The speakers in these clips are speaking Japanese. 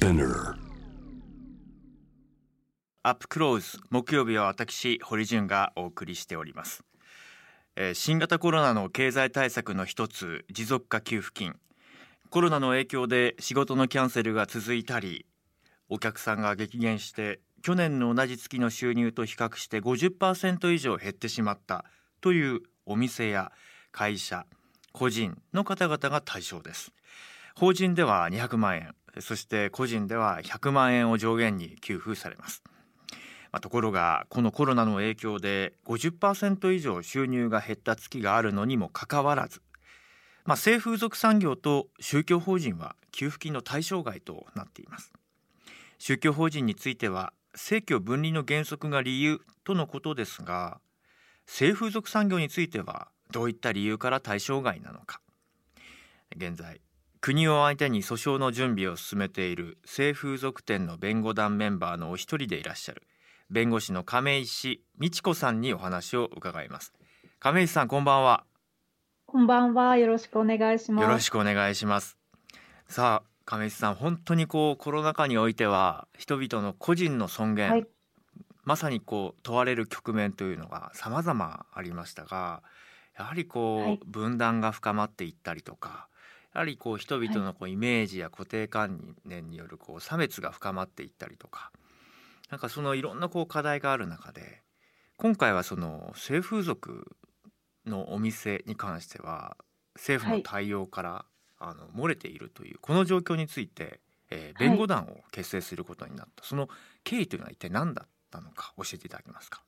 Spinner. アップクローズ木曜日は私堀潤がお送りしております、え新型コロナの経済対策の一つ持続化給付金。コロナの影響で仕事のキャンセルが続いたりお客さんが激減して去年の同じ月の収入と比較して50%以上減ってしまったというお店や会社個人の方々が対象です。法人では200万円。そして個人では100万円を上限に給付されます。まあところがこのコロナの影響で50%以上収入が減った月があるのにもかかわらず、まあ、性風俗産業と宗教法人は給付金の対象外となっています。宗教法人については政教分離の原則が理由とのことですが性風俗産業についてはどういった理由から対象外なのか。現在国を相手に訴訟の準備を進めている性風俗店の弁護団メンバーのお一人でいらっしゃる。弁護士の亀石美智子さんにお話を伺います。亀石さんこんばんは。こんばんは。よろしくお願いします。よろしくお願いします。さあ亀石さん本当にこうコロナ禍においては人々の個人の尊厳、はい。まさにこう問われる局面というのが様々ありましたがやはりこう、はい。分断が深まっていったりとかやはりこう人々のこうイメージや固定観念によるこう差別が深まっていったりとかなんかそのいろんなこう課題がある中で今回はその性風俗のお店に関しては政府の対応から、あの漏れているというこの状況について、えー弁護団を結成することになった、その経緯というのは一体何だったのか教えていただけますか？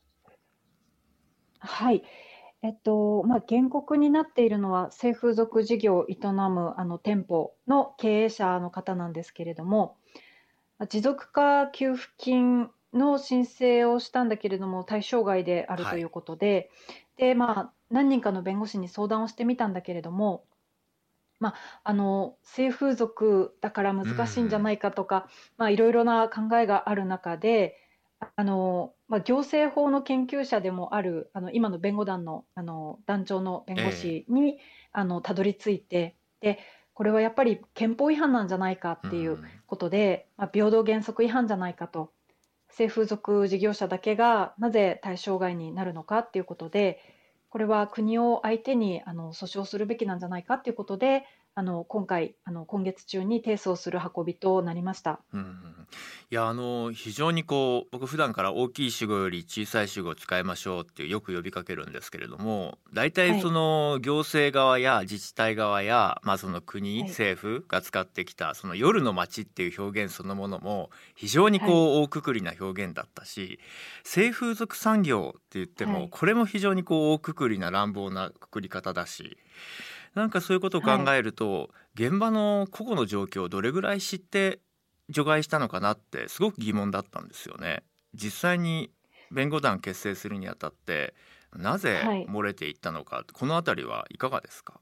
はい。えっと、まあ、原告になっているのは、性風俗事業を営むあの店舗の経営者の方なんですけれども、まあ持続化給付金の申請をしたんだけれども、対象外であるはい。ということで、で、まあ、何人かの弁護士に相談をしてみたんだけれども、まあ、あの性風俗だから難しいんじゃないかとか、まあ、いろいろな考えがある中で、あのまあ、行政法の研究者でもあるあの今の弁護団のあの団長の弁護士に、あのたどり着いてでこれはやっぱり憲法違反なんじゃないかっていううん。ことで、まあ、平等原則違反じゃないかと性風俗事業者だけがなぜ対象外になるのかっていうことでこれは国を相手にあの訴訟するべきなんじゃないかっていうことであの今回あの今月中に提訴をする運びとなりました。うんいやあの非常にこう僕普段から大きい主語より小さい主語を使いましょうっていうよく呼びかけるんですけれども大はい。体その行政側や自治体側や、まあ、その国、はい。政府が使ってきたその夜の街っていう表現そのものも非常にこう大くくりな表現だったし性風俗産業って言っても、はい。これも非常にこう大くくりな乱暴なくくり方だしなんかそういうことを考えると、現場の個々の状況をどれぐらい知って除外したのかなってすごく疑問だったんですよね。実際に弁護団結成するにあたってなぜはい漏れていったのか、このあたりはいかがですか？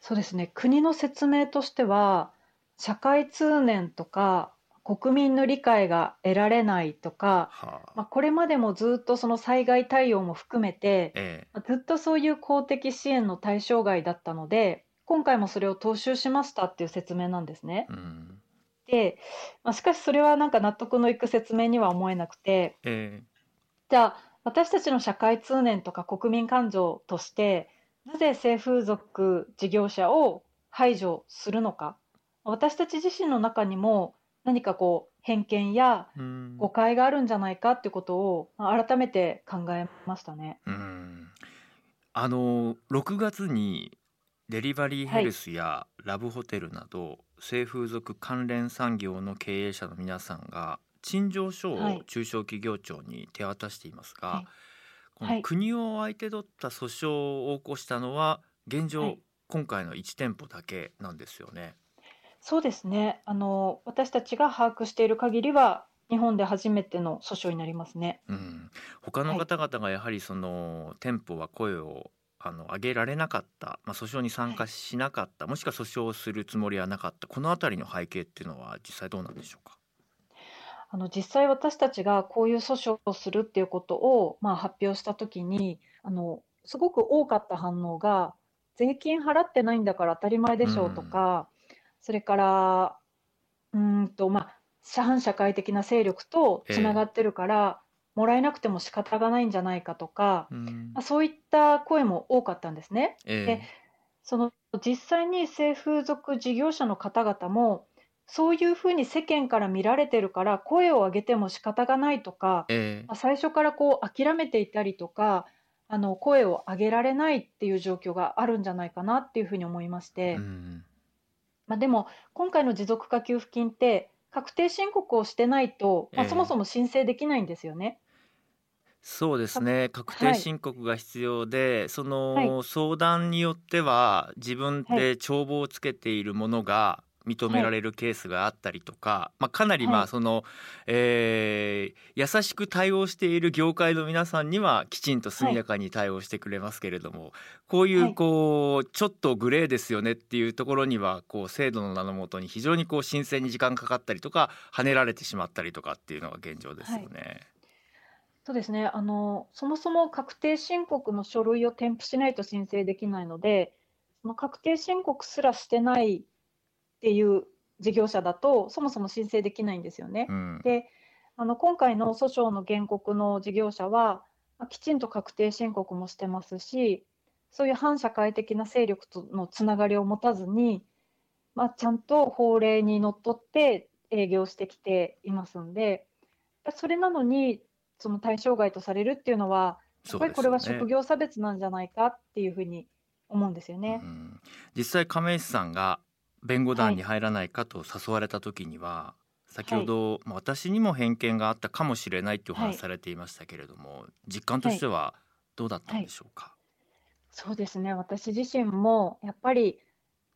そうですね。国の説明としては、社会通念とか国民の理解が得られないとか、はあ、まあ、これまでもずっとその災害対応も含めて、えまあずっとそういう公的支援の対象外だったので、今回もそれを踏襲しましたっていう説明なんですね。え。うん、で、まあ、しかしそれはなんか納得のいく説明には思えなくて、えじゃあ私たちの社会通念とか国民感情としてなぜ性風俗事業者を排除するのか。私たち自身の中にも何かこう偏見や誤解があるんじゃないかってことをまあ改めて考えましたね。うん。あの6月にデリバリーヘルスやラブホテルなど、性風俗関連産業の経営者の皆さんが陳情書はい。を中小企業庁に手渡していますが、はい。このはい。国を相手取った訴訟を起こしたのは現状、はい。今回の1店舗だけなんですよね。そうですねあの私たちが把握している限りは日本で初めての訴訟になりますね。うん、他のはい方々がやはりその店舗は声をあの上げられなかった、まあ、訴訟に参加しなかった、もしくは訴訟をするつもりはなかったこのあたりの背景っていうのは実際どうなんでしょうか？あの実際私たちがこういう訴訟をするっていうことを、まあ、発表したときにあのすごく多かった反応が税金払ってないんだから当たり前でしょうとか、それからうんと、まあ、反社会的な勢力とつながってるから、もらえなくても仕方がないんじゃないかとか、うん、まあ、そういった声も多かったんですね。えでその実際に性風俗事業者の方々もそういうふうに世間から見られてるから声を上げても仕方がないとか、えまあ、最初からこう諦めていたりとかあの声を上げられないっていう状況があるんじゃないかなっていうふうに思いまして、うん、まあ、でも今回の持続化給付金って確定申告をしてないと、まあ、そもそも申請できないんですよね。そうですね。確定申告が必要で、はい、その相談によっては自分で帳簿をつけているものが認められるケースがあったりとか、はい、まあ、かなりまあその、はい、えー、優しく対応している業界の皆さんにはきちんと速やかに対応してくれますけれども、はい、こういうこうちょっとグレーですよねっていうところにはこう制度の名のもとに非常にこう申請に時間かかったりとか跳ねられてしまったりとかっていうのが現状ですよね。そうですね。あのそもそも確定申告の書類を添付しないと申請できないのでその確定申告すらしてないっていう事業者だとそもそも申請できないんですよね。うん、であの今回の訴訟の原告の事業者は、まあ、きちんと確定申告もしてますしそういう反社会的な勢力とのつながりを持たずに、まあ、ちゃんと法令にのっとって営業してきていますんでそれなのにその対象外とされるっていうのはやっぱりこれは職業差別なんじゃないかっていうふうに思うんですよね。うん、実際亀石さんが弁護団に入らないかと誘われた時には、はい、先ほど、はい、私にも偏見があったかもしれないってお話されていましたけれども、はい、実感としてはどうだったんでしょうか、そうですね。私自身もやっぱり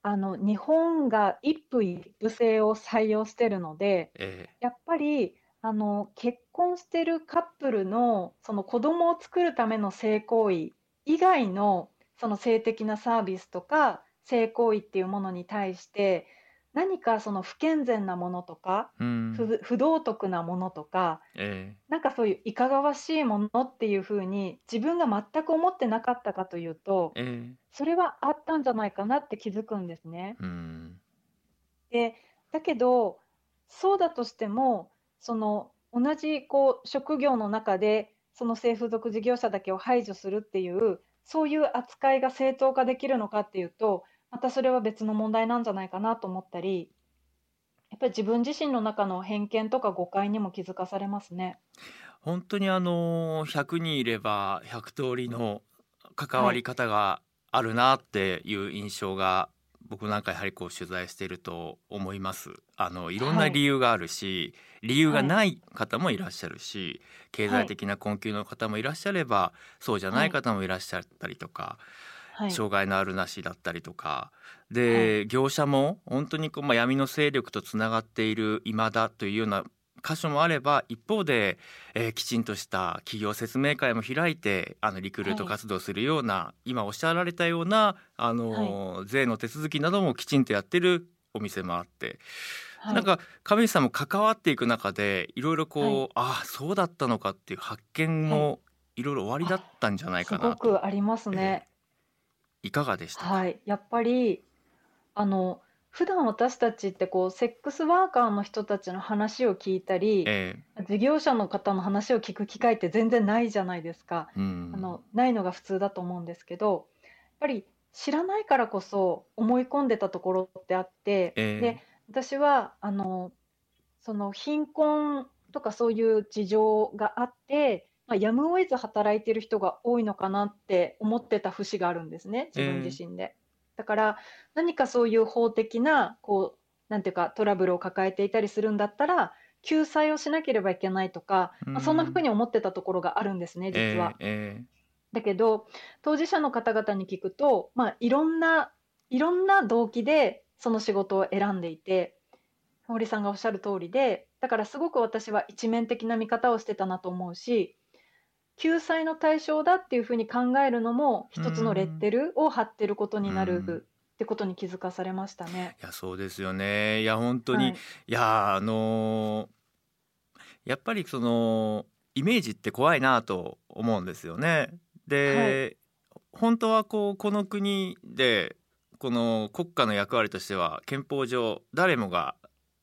あの日本が一夫一夫制を採用してるので、え。やっぱりあの結婚してるカップルのその子供を作るための性行為以外のその性的なサービスとか性行為っていうものに対して何かその不健全なものとか、うん、不不道徳なものとか、えなんかそういういかがわしいものっていうふうに自分が全く思ってなかったかというと、えそれはあったんじゃないかなって気づくんですね。うん、でだけどそうだとしてもその同じこう職業の中でその性風俗事業者だけを排除するっていうそういう扱いが正当化できるのかっていうとまたそれは別の問題なんじゃないかなと思ったりやっぱり自分自身の中の偏見とか誤解にも気づかされますね。本当にあの100人いれば100通りの関わり方があるなっていう印象が僕なんかやはりこう取材していると思います。あのいろんな理由があるし、はい、理由がない方もいらっしゃるし、はい、経済的な困窮の方もいらっしゃれば、そうじゃない方もいらっしゃったりとか、はい、障害のあるなしだったりとか。で、業者も本当にこう、まあ、闇の勢力とつながっている今だというような箇所もあれば一方で、えー、きちんとした企業説明会も開いてあのリクルート活動するような、はい、今おっしゃられたようなあの、はい、税の手続きなどもきちんとやってるお店もあって。はい、なんか上石さんも関わっていく中でいろいろこう、はい、ああそうだったのかっていう発見もい。ろいろ終わりだったんじゃないかなすごくありますね、えー、いかがでしたはい。やっぱりあの普段私たちってこうセックスワーカーの人たちの話を聞いたり、え事業者の方の話を聞く機会って全然ないじゃないですか。うん、あのないのが普通だと思うんですけど、やっぱり知らないからこそ思い込んでたところってあって、え。で私はあのその貧困とかそういう事情があって、まあ、やむを得ず働いてる人が多いのかなって思ってた節があるんですね自分自身で。だから何かそういう法的なこうなんていうかトラブルを抱えていたりするんだったら救済をしなければいけないとか、まあ、そんなふうに思ってたところがあるんですね実は。えーえー、だけど当事者の方々に聞くと、まあ、いろんないろんな動機でその仕事を選んでいて堀さんがおっしゃる通りでだからすごく私は一面的な見方をしてたなと思うし救済の対象だっていうふうに考えるのも一つのレッテルを貼ってることになるってことに気づかされましたね。いやそうですよね。いや本当に、はい、いやあのー、やっぱりそのイメージって怖いなと思うんですよね。で、はい、本当はこうこの国でこの国家の役割としては憲法上誰もが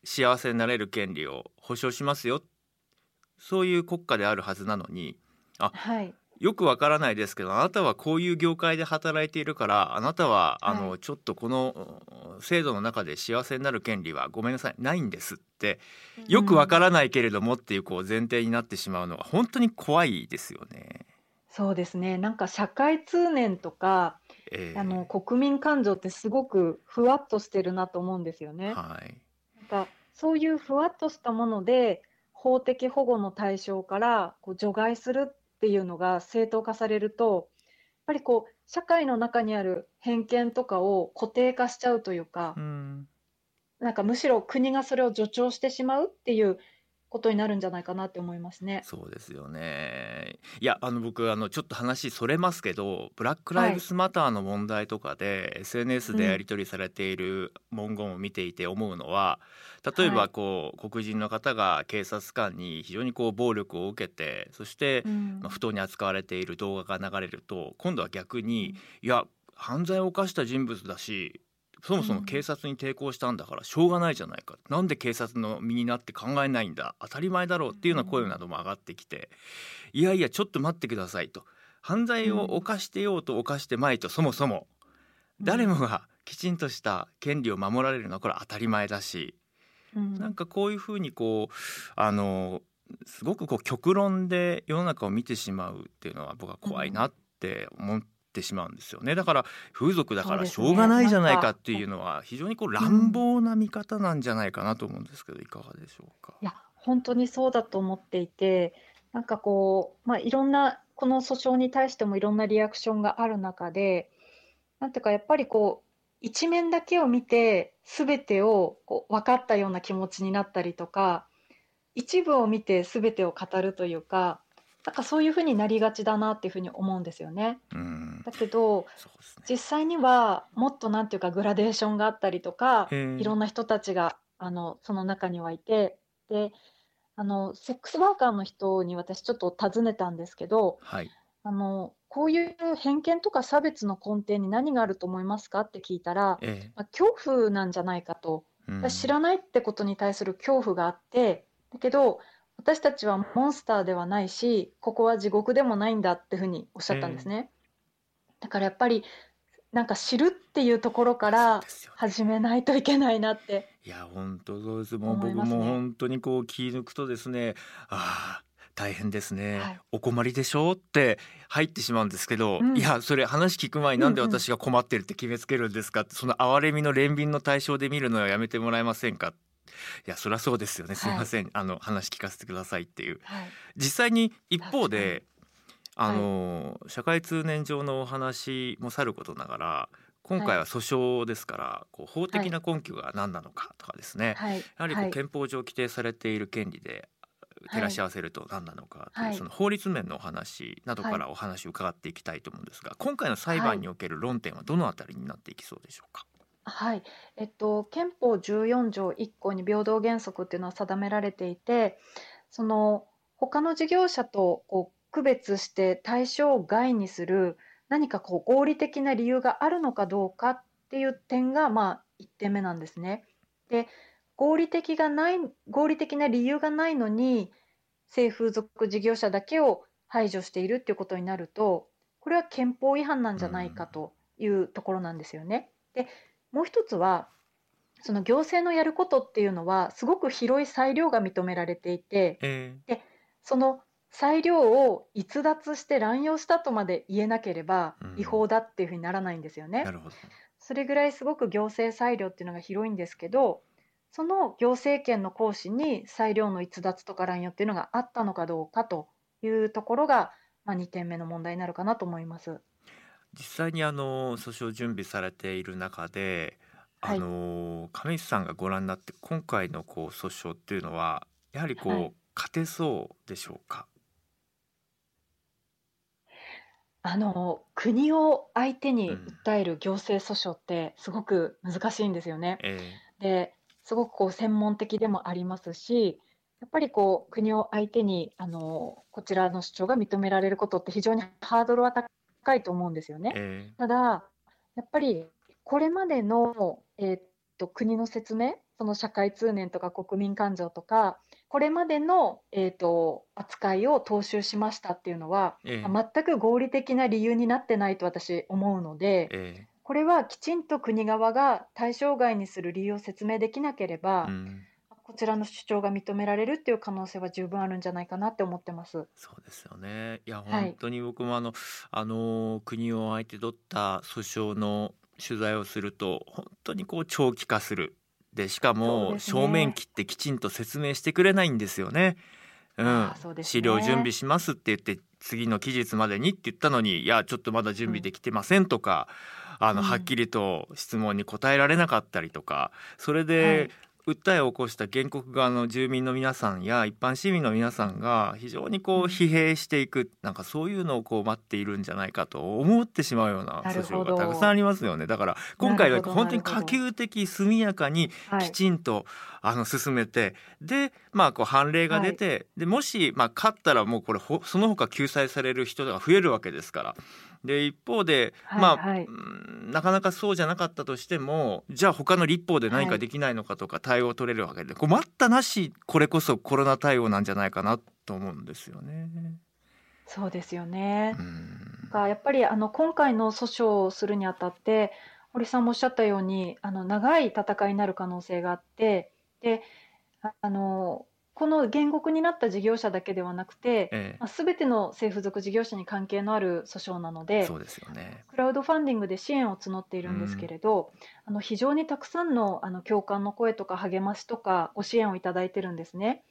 幸せになれる権利を保障しますよ。そういう国家であるはずなのにはい。よくわからないですけどあなたはこういう業界で働いているからあなたはあの、はちょっとこのうん制度の中で幸せになる権利はごめんなさいないんですってよくわからないけれどもっていうこう前提になってしまうのは本当に怖いですよね。そうですね。なんか社会通念とか、えーあの国民感情ってすごくふわっとしてるなと思うんですよね。はいなんかそういうふわっとしたもので法的保護の対象からこう除外するっていうのが正当化されると、やっぱりこう社会の中にある偏見とかを固定化しちゃうというかう、ん。なんかむしろ国がそれを助長してしまうっていうことになるんじゃないかなって思いますね。そうですよね。いやあの僕あのちょっと話それますけどブラック・ライブスマターの問題とかで、SNS でやり取りされている文言を見ていて思うのは例えばはい。こう、黒人の方が警察官に非常にこう暴力を受けてそして、うん。まあ、不当に扱われている動画が流れると今度は逆にいや犯罪を犯した人物だしそもそも警察に抵抗したんだからしょうがないじゃないか、なんで警察の身になって考えないんだ。当たり前だろうっていうような声なども上がってきて、いやいやちょっと待ってくださいと。犯罪を犯してようと犯してまいとそもそも誰もがきちんとした権利を守られるのはこれは当たり前だし、うん。なんかこういうふうにこうあのすごくこう極論で世の中を見てしまうっていうのは僕は怖いなって思ってしまうんですよね。だから風俗だからしょうがないじゃないかっていうのは非常にこう乱暴な見方なんじゃないかなと思うんですけどいかがでしょうか？い。や、本当にそうだと思っていて、なんかこう、まあ、いろんな、この訴訟に対してもいろんなリアクションがある中で、なんていうか、やっぱりこう、一面だけを見て、すべてをこう分かったような気持ちになったりとか、一部を見てすべてを語るというか、なんかそういうふうになりがちだなっていうふうに思うんですよね。うん。だけど、ね。実際にはもっとなんていうかグラデーションがあったりとか、いろんな人たちがあのその中にはいて、で、あのセックスワーカーの人に私ちょっと尋ねたんですけど、はい。あのこういう偏見とか差別の根底に何があると思いますかって聞いたら、えまあ、恐怖なんじゃないかと、えうん。知らないってことに対する恐怖があって、だけど私たちはモンスターではないし、ここは地獄でもないんだっていうふうにおっしゃったんですね。だからやっぱりなんか知るっていうところから始めないといけないなって。いや本当そうです。もう僕も本当にこう気抜くとですねああ大変ですね、はい。お困りでしょうって入ってしまうんですけど、うん。いやそれ話聞く前になんでうんうん。私が困ってるって決めつけるんですかってその哀れみの憐憫の対象で見るのはやめてもらえませんかいやそりゃそうですよね。すいません、あの話聞かせてくださいっていう。はい。実際に一方であはい。の、社会通念上のお話もさることながら今回は訴訟ですから、こう法的な根拠が何なのかとかですね、はい。やはりこはい。う憲法上規定されている権利で照らし合わせると何なのかという、はい。その法律面のお話などからお話を伺っていきたいと思うんですが、今回の裁判における論点はどのあたりになっていきそうでしょうか？はい。えっと、憲法14条1項に平等原則っていうのは定められていて、その他の事業者とこう区別して対象外にする何かこう合理的な理由があるのかどうかっていう点がまあ1点目なんですね。で、合理的がない、合理的な理由がないのに性風俗事業者だけを排除しているっていうことになると、これは憲法違反なんじゃないかというところなんですよね。で、もう一つは、その行政のやることっていうのは、すごく広い裁量が認められていて、えその裁量を逸脱して乱用したとまで言えなければうん違法だっていうふうにならないんですよね。ーなるほど。それぐらいすごく行政裁量っていうのが広いんですけど、その行政権の行使に裁量の逸脱とか乱用っていうのがあったのかどうかというところが、まあ、2点目の問題になるかなと思います。実際にあの訴訟準備されている中で、あはいの上石さんがご覧になって今回のこう訴訟っていうのはやはりこう、はい勝てそうでしょうか？あの国を相手にうん訴える行政訴訟ってすごく難しいんですよね。えですごくこう専門的でもありますしやっぱりこう国を相手にあのこちらの主張が認められることって非常にハードルは高いと思うんですよーね。えただやっぱりこれまでの、えーっと、国の説明、その社会通念とか国民感情とか、これまでの、えー、と扱いを踏襲しましたっていうのは、ええ。全く合理的な理由になってないと私思うので、えこれはきちんと国側が対象外にする理由を説明できなければ、えうんこちらの主張が認められるっていう可能性は十分あるんじゃないかなって思ってます。そうですよね。いやはい。本当に僕もあの、あの国を相手取った訴訟の取材をすると本当にこう長期化する。でしかも正面切ってきちんと説明してくれないんですよね。うん。ね。資料準備しますって言って次の期日までにって言ったのにいやちょっとまだ準備できてませんとか、あのうんはっきりと質問に答えられなかったりとかそれで、訴えを起こした原告側の住民の皆さんや一般市民の皆さんが非常にこう疲弊していくなんかそういうのをこう待っているんじゃないかと思ってしまうような訴訟がたくさんありますよね。だから今回は本当に可及的速やかにはい。きちんと、あの進めてでまあこう判例が出て、でもしまあ勝ったらもうこれほその他救済される人が増えるわけですから。で一方で、はいまあ、はいうんなかなかそうじゃなかったとしてもじゃあ他の立法で何かはいできないのかとか対応を取れるわけで、こう待ったなしこれこそコロナ対応なんじゃないかなと思うんですよね。そうですよね。うんがやっぱりあの今回の訴訟をするにあたって堀さんもおっしゃったようにあの長い戦いになる可能性があってでああのこの原告になった事業者だけではなくて、えまあ、全ての政府属事業者に関係のある訴訟なのえ、でそうですよね。クラウドファンディングで支援を募っているんですけれど、あの非常にたくさんのあの共感の声とか励ましとかご支援をいただいてるんですね。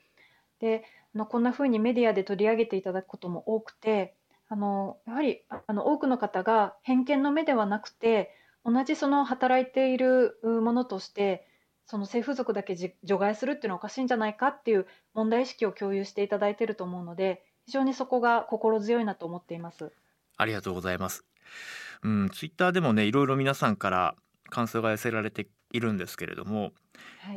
であのこんな風にメディアで取り上げていただくことも多くてあのやはりああの多くの方が偏見の目ではなくて同じその働いているうものとしてその性風俗だけじ除外するっていうのはおかしいんじゃないかっていう問題意識を共有していただいていると思うので非常にそこが心強いなと思っています。ありがとうございます。うん、ツイッターでもねいろいろ皆さんから感想が寄せられているんですけれども、はい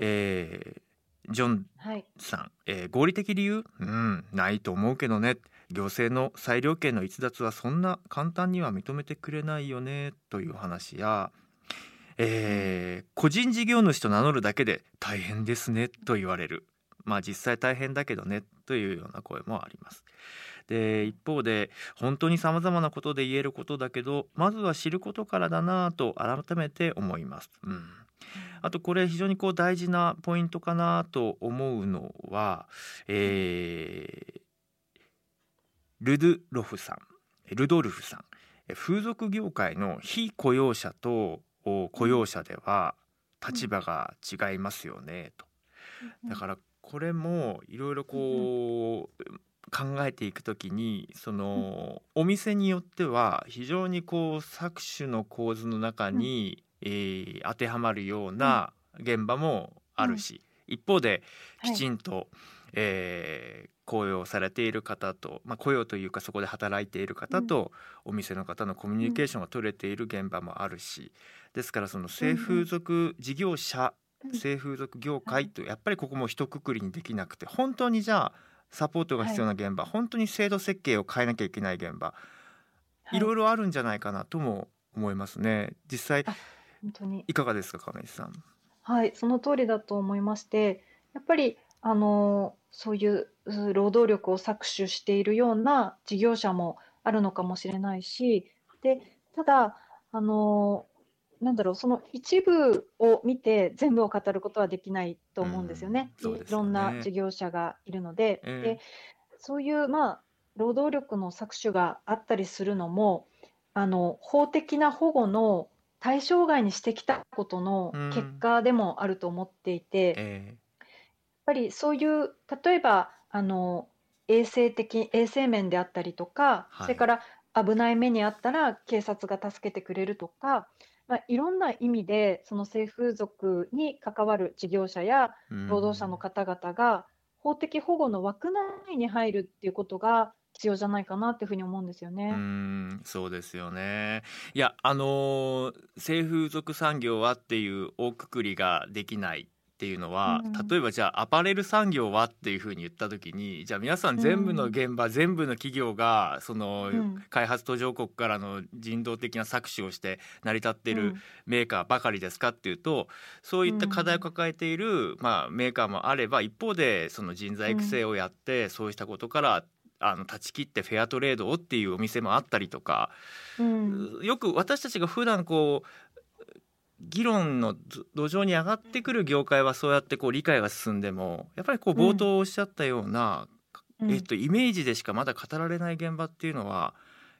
えージョンはいさん、えー合理的理由？うんないと思うけどね行政の裁量権の逸脱はそんな簡単には認めてくれないよねという話や、えー個人事業主と名乗るだけで大変ですねと言われるまあ実際大変だけどねというような声もあります。で一方で本当にさまざまなことで言えることだけどまずは知ることからだなと改めて思います。うんあとこれ非常にこう大事なポイントかなと思うのは、えールドロフさんルドルフさんえ風俗業界の非雇用者と雇用者では立場が違いますよねと。だからこれもいろいろこう考えていくときにそのお店によっては非常にこう搾取の構図の中に、えー当てはまるような現場もあるし、一方できちんと、えー雇用されている方と、まあ、雇用というかそこで働いている方と、お店の方のコミュニケーションが取れている現場もあるしですからその性風俗事業者、うん。性風俗業界とやっぱりここも一括りにできなくて本当にじゃあサポートが必要な現場、本当に制度設計を変えなきゃいけない現場、い、ろいろろあるんじゃないかなとも思いますね。実際あ本当に。いかがですか亀井さん？はい、その通りだと思いまして、やっぱりあのそういうう労働力を搾取しているような事業者もあるのかもしれないし、で、ただあのなんだろう、その一部を見て全部を語ることはできないと思うんですよね。うんそうですいろんな事業者がいるので、ええで、そういうまあ労働力の搾取があったりするのも、あの法的な保護の対象外にしてきたことのうん。結果でもあると思っていて、やっえぱりそういう例えばあの衛生的衛生面であったりとか、はい。それから危ない目にあったら警察が助けてくれるとか、まあ、いろんな意味でその性風俗に関わる事業者やー労働者の方々が法的保護の枠内に入るっていうことが必要じゃないかなっていうふうに思うんですようね。んそうですよね。いやあのー性風俗産業はっていう大くくりができないっっていうのうはん。例えばじゃあアパレル産業はっていうふうに言った時にじゃあ皆さんう全部のん。現場全部の企業がそのうん。開発途上国からの人道的な搾取をして成り立っていうるん。メーカーばかりですかっていうとそうういった課題をん。抱えている、まあ、メーカーもあれば一方でその人材育うん。成をやってそうしたことからあの断ち切ってフェアトレードをっていうお店もあったりとかうん。うよく私たちが普段こう議論のど土壌に上がってくる業界はそうやってこう理解が進んでもやっぱりこう冒うん。頭おっしゃったような、うん。えっと、イメージでしかまだ語られない現場っていうのは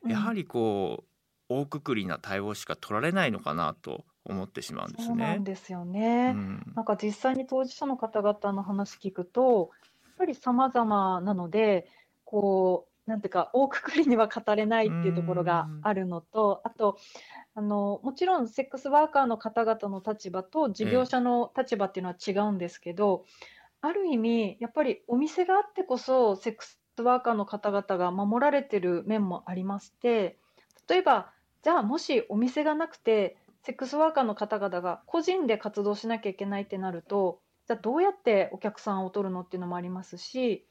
うん。やはりこう大くくりな対応しか取られないのかなと思ってしまうんですそうなんね。ですようね。ん、なんか実際に当事者の方々の話聞くと、やっぱり様々なので、こう、なんていうか、大くくりには語れなういっていうところがん。あるのと、あと、あの、もちろんセックスワーカーの方々の立場と事業ええ者の立場っていうのは違うんですけど、ある意味、やっぱりお店があってこそ、セックスワーカーの方々が守られてる面もありまして、例えば、じゃあもしお店がなくて、セックスワーカーの方々が個人で活動しなきゃいけないってなると、じゃあどうやってお客さんを取るのっていうのもありますし、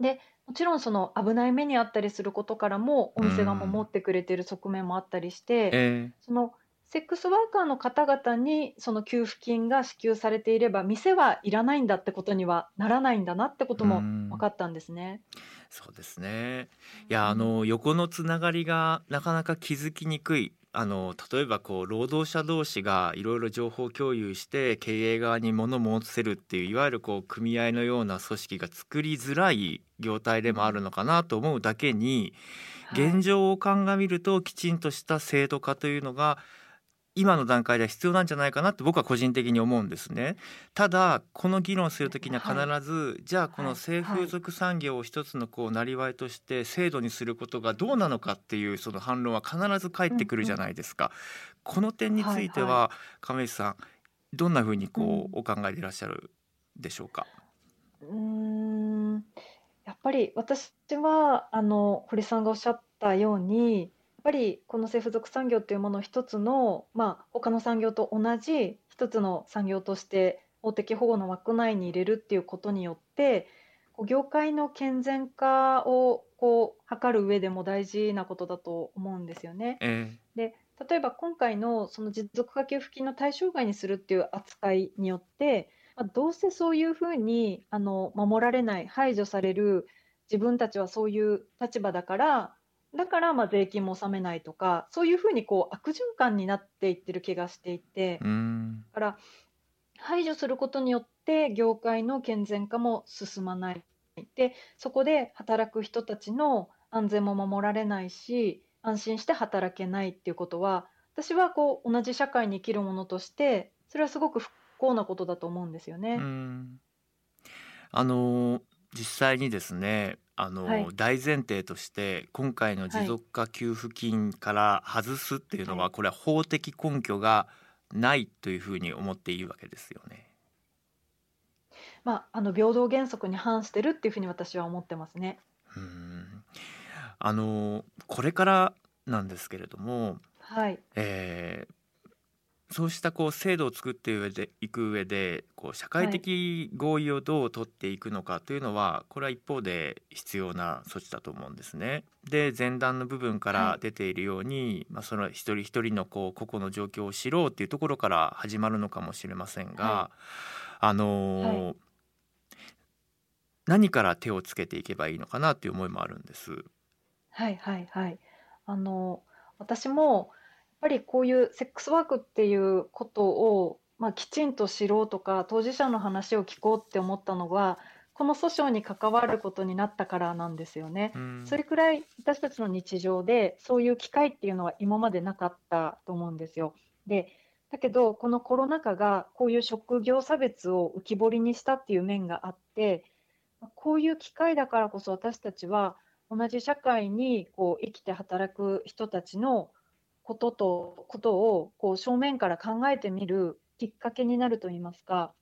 で、もちろんその危ない目にあったりすることからもおう店が守んってくれてる側面もあったりして、えそのセックスワーカーの方々にその給付金が支給されていれば、店はいらないんだってことにはならないんだなってこうとも分かんったんですね。そうですね。いうやあん。の横のつながりがなかなか気づきにくい。あの例えばこう労働者同士がいろいろ情報共有して経営側に物申せるっていういわゆるこう組合のような組織が作りづらい業態でうん。もあるのかなと思うだけにはい。現状を鑑みるときちんとした制度化というのが今の段階では必要なんじゃないかなって僕は個人的に思うんですね。ただこの議論するときにははい。必ずじゃあこのはい。性はい。風俗産業を一つのこうなりわいとして制度にすることがどうなのかっていうその反論は必ず返ってくるじゃうんうん。ないですか。この点につはいはい。いては亀石さんどんなふうにう。こうんお考えでいらっしゃるでしょうか？うーん。やっぱり私は、あの、堀さんがおっしゃったように、ぱりこの性風俗産業っていうものを一つの、まあ、他の産業と同じ一つの産業として法的保護の枠内に入れるっていうことによって、こう業界の健全化をこう図る上でも大事なことだと思うんですよね。えで、例えば今回のその持続化給付金の対象外にするっていう扱いによって、まあ、どうせそういうふうにあの守られない、排除される自分たちはそういう立場だから、だからまあ税金も納めないとか、そういうふうにこう悪循環になっていってる気がしていて、だから排除することによって業界の健全化も進まない。で、そこで働く人たちの安全も守られないし、安心して働けないっていうことは、私はこう同じ社会に生きるものとして、それはすごく不幸なことだと思うんですよね。んあの実際にですねあはい。の大前提として今回の持はい。続化給付金から外すっていうのはい。はこれは法的根拠がないというふうに思っていいわけですよね。まあ、あの平等原則に反してるっていうふうに私は思ってますね。うーんあのこれからなんですけれども、はい。えーそうしたこう制度を作っていく上でいく上でこう社会はい。的合意をどう取っていくのかというのはこれは一方で必要な措置だと思うんですね。で前段の部分かはい。ら出ているように、まあ、その一人一人のこう個々の状況を知ろうっていうところから始まるのかもしれませんはい。があはい。のー何から手をつけていけばいいのかなという思いもあるんです。はいはいはい。あの、私も、ぱりこういうセックスワークっていうことを、まあ、きちんと知ろうとか、当事者の話を聞こうって思ったのは、この訴訟に関わることになったからなんですよね。うんそれくらい私たちの日常でそういう機会っていうのは今までなかったと思うんですよ。で、だけどこのコロナ禍がこういう職業差別を浮き彫りにしたっていう面があって、こういう機会だからこそ私たちは同じ社会にこう生きて働く人たちのこととことをこう正面から考えてみるきっかけになるといいますか、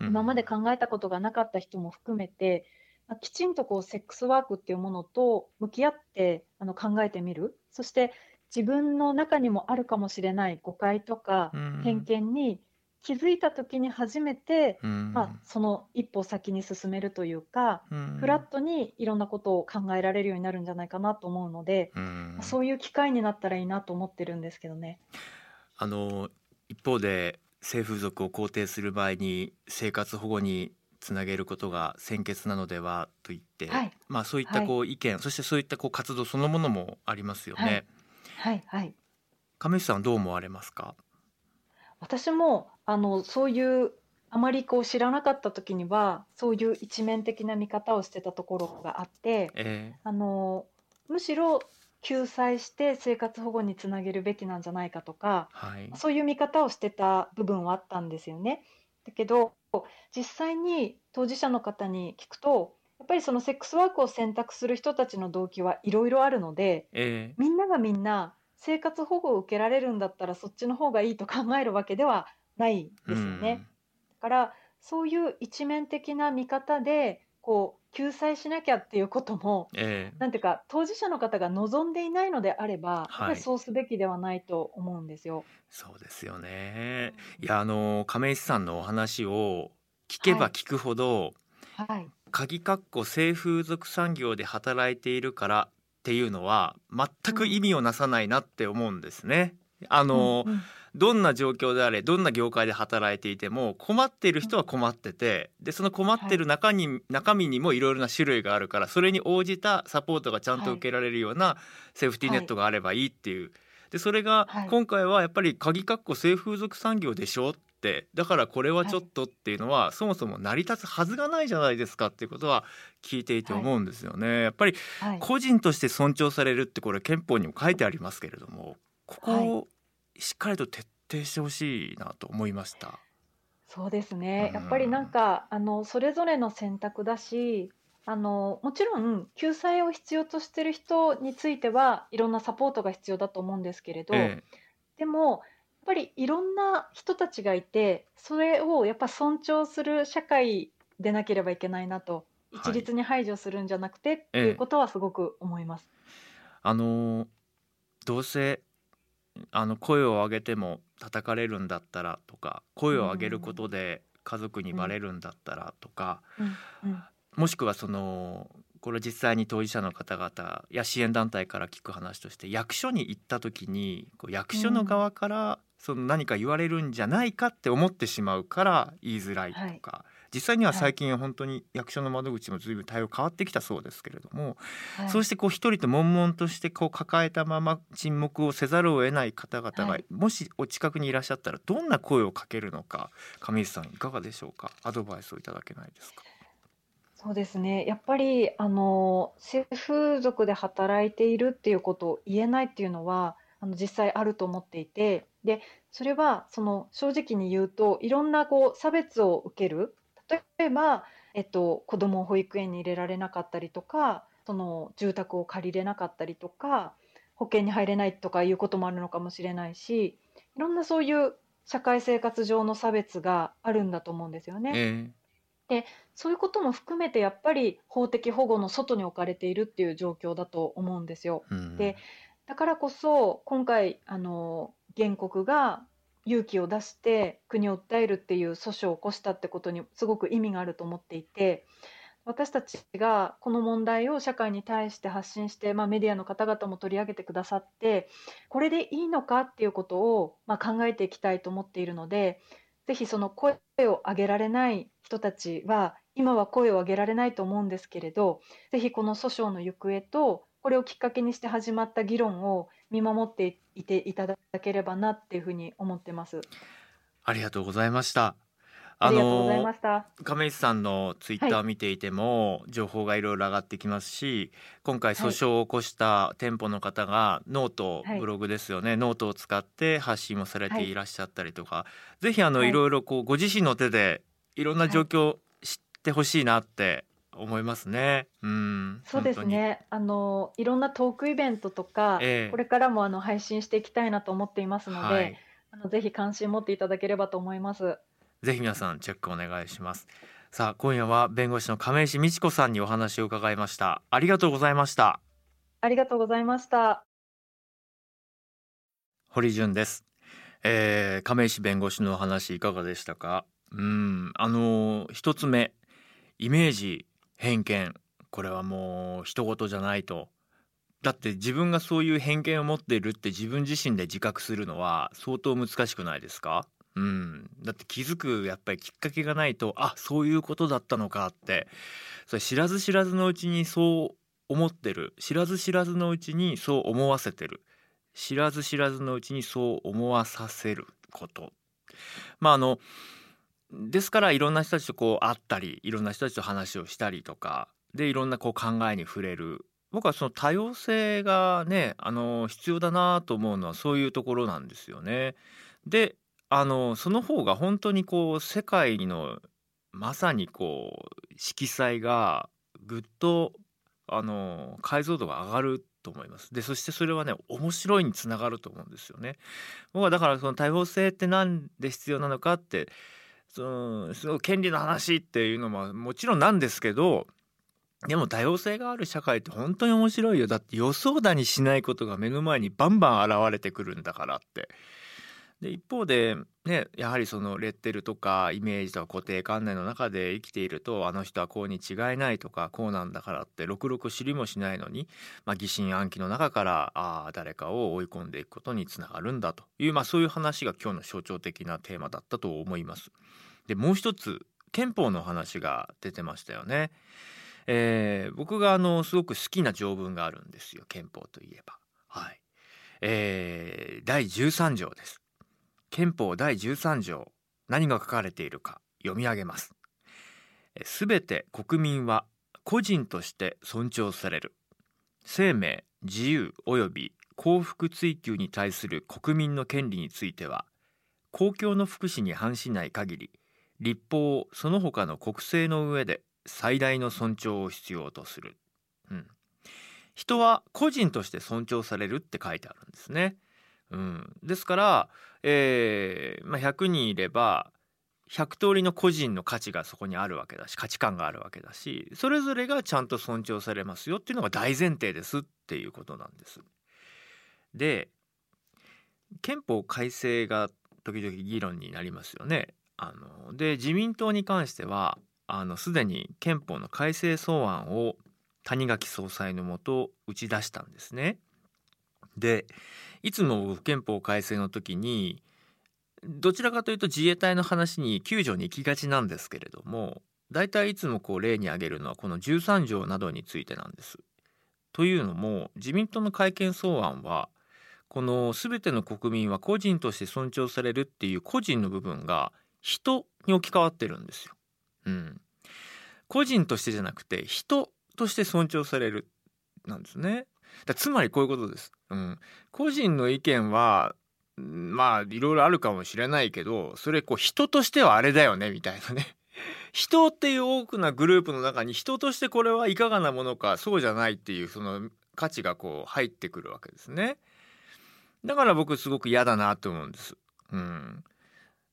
今まで考えたことがなかった人も含めて、まあきちんとこうセックスワークっていうものと向き合ってあの考えてみる。そして自分の中にもあるかもしれない誤解とかうん偏見に気づいた時に初めて、うんまあ、その一歩先に進めるというか、うんフラットにいろんなことを考えられるようになるんじゃないかなと思うので、うんそういう機会になったらいいなと思ってるんですけどね。あの一方で性風俗を肯定する場合に生活保護につなげることが先決なのではと言って、はいまあそういったこう意見、そしてそういったこう活動そのものもありますよね。はいはいはい。亀内さんはどう思われますか？私もあのそういうあまりこう知らなかった時にはそういう一面的な見方をしてたところがあってえあのむしろ救済して生活保護につなげるべきなんじゃないかとかーはい。そういう見方をしてた部分はあったんですよね。だけど実際に当事者の方に聞くとやっぱりそのセックスワークを選択する人たちの動機はいろいろあるのでえみんながみんな生活保護を受けられるんだったらそっちの方がいいと考えるわけではないーですよね。だからそういう一面的な見方でこう救済しなきゃっていうこともうんえーなんていうか当事者の方が望んでいないのであれば、やっぱはいりそうすべきではないと思うんですよ。そうですよね。いやあの亀石さんのお話を聞けば聞くほど、はい、鍵括弧性風俗産業で働いているからっていうのは全く意味をなさないなって思うんですね。あの、うんうん。どんな状況であれどんな業界で働いていても困っている人は困っててでその困ってる中に、中身にもいろいろな種類があるからそれに応じたサポートがちゃんと受けられるようなセーフティーネットがあればいいっていう。でそれがはい。今回はやっぱり鍵括弧性風俗産業でしょってだからこれはちょっとっていうのは、そもそも成り立つはずがないじゃないですかっていうことは聞いていて思うんですよね。やっぱりはい個人として尊重されるってこれ憲法にも書いてありますけれどもここをしっかりと徹底してほしいなと思いました。そうですね。うんやっぱりなんかあのそれぞれの選択だし、あのもちろん救済を必要としている人についてはいろんなサポートが必要だと思うんですけれど、えでもぱりいろんな人たちがいて、それをやっぱ尊重する社会でなければいけないなと、はい。一律に排除するんじゃなくてってええいうことはすごく思います。あのどうせあの声を上げても叩かれるんだったらとか声を上げることで家族にバレるんだったらとか、うんうん。もしくはそのこれ実際に当事者の方々や支援団体から聞く話として役所に行った時にこう役所の側からその何か言われるんじゃないかって思ってしまうから言いづらいとか、実際には最近本当に役所の窓口も随分対応変わってきたそうですけれども、はい。そうしてこう一人と悶々としてこう抱えたまま沈黙をせざるを得ない方々が、はい。もしお近くにいらっしゃったらどんな声をかけるのか上石さんいかがでしょうか？アドバイスをいただけないですか？そうですね。やっぱり、あの、性風俗で働いているっていうことを言えないっていうのは、あの、実際あると思っていて、で、それは、その、正直に言うと、いろんな、こう、差別を受ける。例えば、えっと、子供を保育園に入れられなかったりとか、その、住宅を借りれなかったりとか、保険に入れないとかいうこともあるのかもしれないし、いろんなそういう社会生活上の差別があるんだと思うんですよね。えそういうことも含めてやっぱり法的保護の外に置かれているっていう状況だと思うんですよ。えうんでだからこそ今回あの原告が勇気を出して国を訴えるっていう訴訟を起こしたってことにすごく意味があると思っていて私たちがこの問題を社会に対して発信して、まあ、メディアの方々も取り上げてくださってこれでいいのかっていうことを、まあ、考えていきたいと思っているのでぜひその声を上げられない人たちは今は声を上げられないと思うんですけれどぜひこの訴訟の行方とこれをきっかけにして始まった議論を見守っていていただければなっていうふうに思ってます。ありがとうございました。ありがとうございました。亀石さんのツイッターはを見ていても情報がいろいろ上がってきますし今回訴訟を起こした店舗の方が note、はいブログですよね。ノートを使って発信もされていらっしゃったりとか、ぜひあの、はい。い、ろいろこうご自身の手でいろんな状況を知ってほしいなって思いますね。うん、そうですね。あのいろんなトークイベントとか、ええこれからもあの配信していきたいなと思っていますので、はいあのぜひ関心持っていただければと思います。ぜひ皆さんチェックお願いします。さあ今夜は弁護士の亀石美智子さんにお話を伺いました。ありがとうございました。ありがとうございました。堀潤ですえー、亀石弁護士の話いかがでしたか？うんあの一つ目イメージ偏見。これはもう一言じゃないと。だって自分がそういう偏見を持っているって自分自身で自覚するのは相当難しくないですか？うん、だって気づくやっぱりきっかけがないとあそういうことだったのかって。それ知らず知らずのうちにそう思ってる。知らず知らずのうちにそう思わせてる。知らず知らずのうちにそう思わさせること。まああのですからいろんな人たちとこう会ったりいろんな人たちと話をしたりとかでいろんなこう考えに触れる僕はその多様性がねあの必要だなと思うのはそういうところなんですよね。であのその方が本当にこう世界のまさにこう色彩がぐっとあの解像度が上がると思います。でそしてそれはね面白いにつながると思うんですよね。僕はだからその多様性って何で必要なのかってそのその権利の話っていうのももちろんなんですけどでも多様性がある社会って本当に面白いよ。だって予想だにしないことが目の前にバンバン現れてくるんだからって。で一方で、ね、やはりそのレッテルとかイメージとか固定観念の中で生きているとあの人はこうに違いないとかこうなんだからってろくろく知りもしないのに、まあ、疑心暗鬼の中からあ誰かを追い込んでいくことにつながるんだという、まあ、そういう話が今日の象徴的なテーマだったと思います。でもう一つ憲法の話が出てましたよね。えー、僕があのすごく好きな条文があるんですよ憲法といえば。はいえー、第13条です。憲法第13条何が書かれているか読み上げます。すべて国民は個人として尊重される。生命自由及び幸福追求に対する国民の権利については公共の福祉に反しない限り立法その他の国政の上で最大の尊重を必要とする、うん、人は個人として尊重されるって書いてあるんですね。うん、ですから、えーまあ、100人いれば100通りの個人の価値がそこにあるわけだし価値観があるわけだしそれぞれがちゃんと尊重されますよっていうのが大前提ですっていうことなんです。で憲法改正が時々議論になりますよね。あので自民党に関してはあのすでに憲法の改正草案を谷垣総裁のもと打ち出したんですね。でいつも憲法改正の時にどちらかというと自衛隊の話に救助に行きがちなんですけれども大体いつもこう例に挙げるのはこの13条などについてなんです。というのも自民党の改憲草案はこの全ての国民は個人として尊重されるっていう個人の部分が人に置き換わってるんですよ。うん、個人としてじゃなくて人として尊重されるなんですね。だつまりこういうことです。うん、個人の意見はまあいろいろあるかもしれないけどそれこう人としてはあれだよねみたいなね。人っていう多くなグループの中に人としてこれはいかがなものかそうじゃないっていうその価値がこう入ってくるわけですね。だから僕すごく嫌だなと思うんです。うん、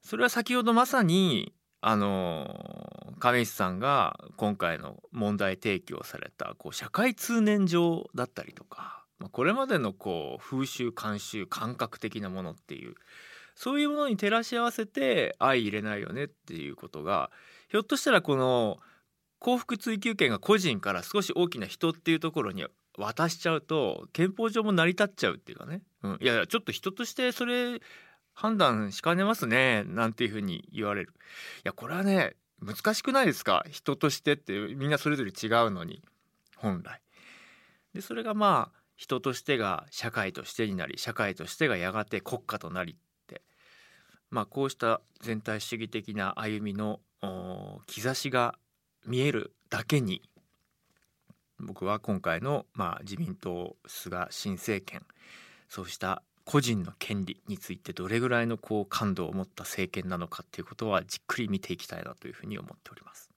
それは先ほどまさにあの亀石さんが今回の問題提起をされたこう社会通念上だったりとか、まあ、これまでのこう風習慣習感覚的なものっていうそういうものに照らし合わせて相入れないよねっていうことがひょっとしたらこの幸福追求権が個人から少し大きな人っていうところに渡しちゃうと憲法上も成り立っちゃうっていうかね、うん、いやちょっと人としてそれ判断しかねますねなんていうふうに言われる。いやこれはね難しくないですか？人としてってみんなそれぞれ違うのに。本来。でそれがまあ人としてが社会としてになり社会としてがやがて国家となりって。まあこうした全体主義的な歩みの兆しが見えるだけに僕は今回の、まあ、自民党菅新政権そうした個人の権利についてどれぐらいのこう感度を持った政権なのかっていうことはじっくり見ていきたいなというふうに思っております。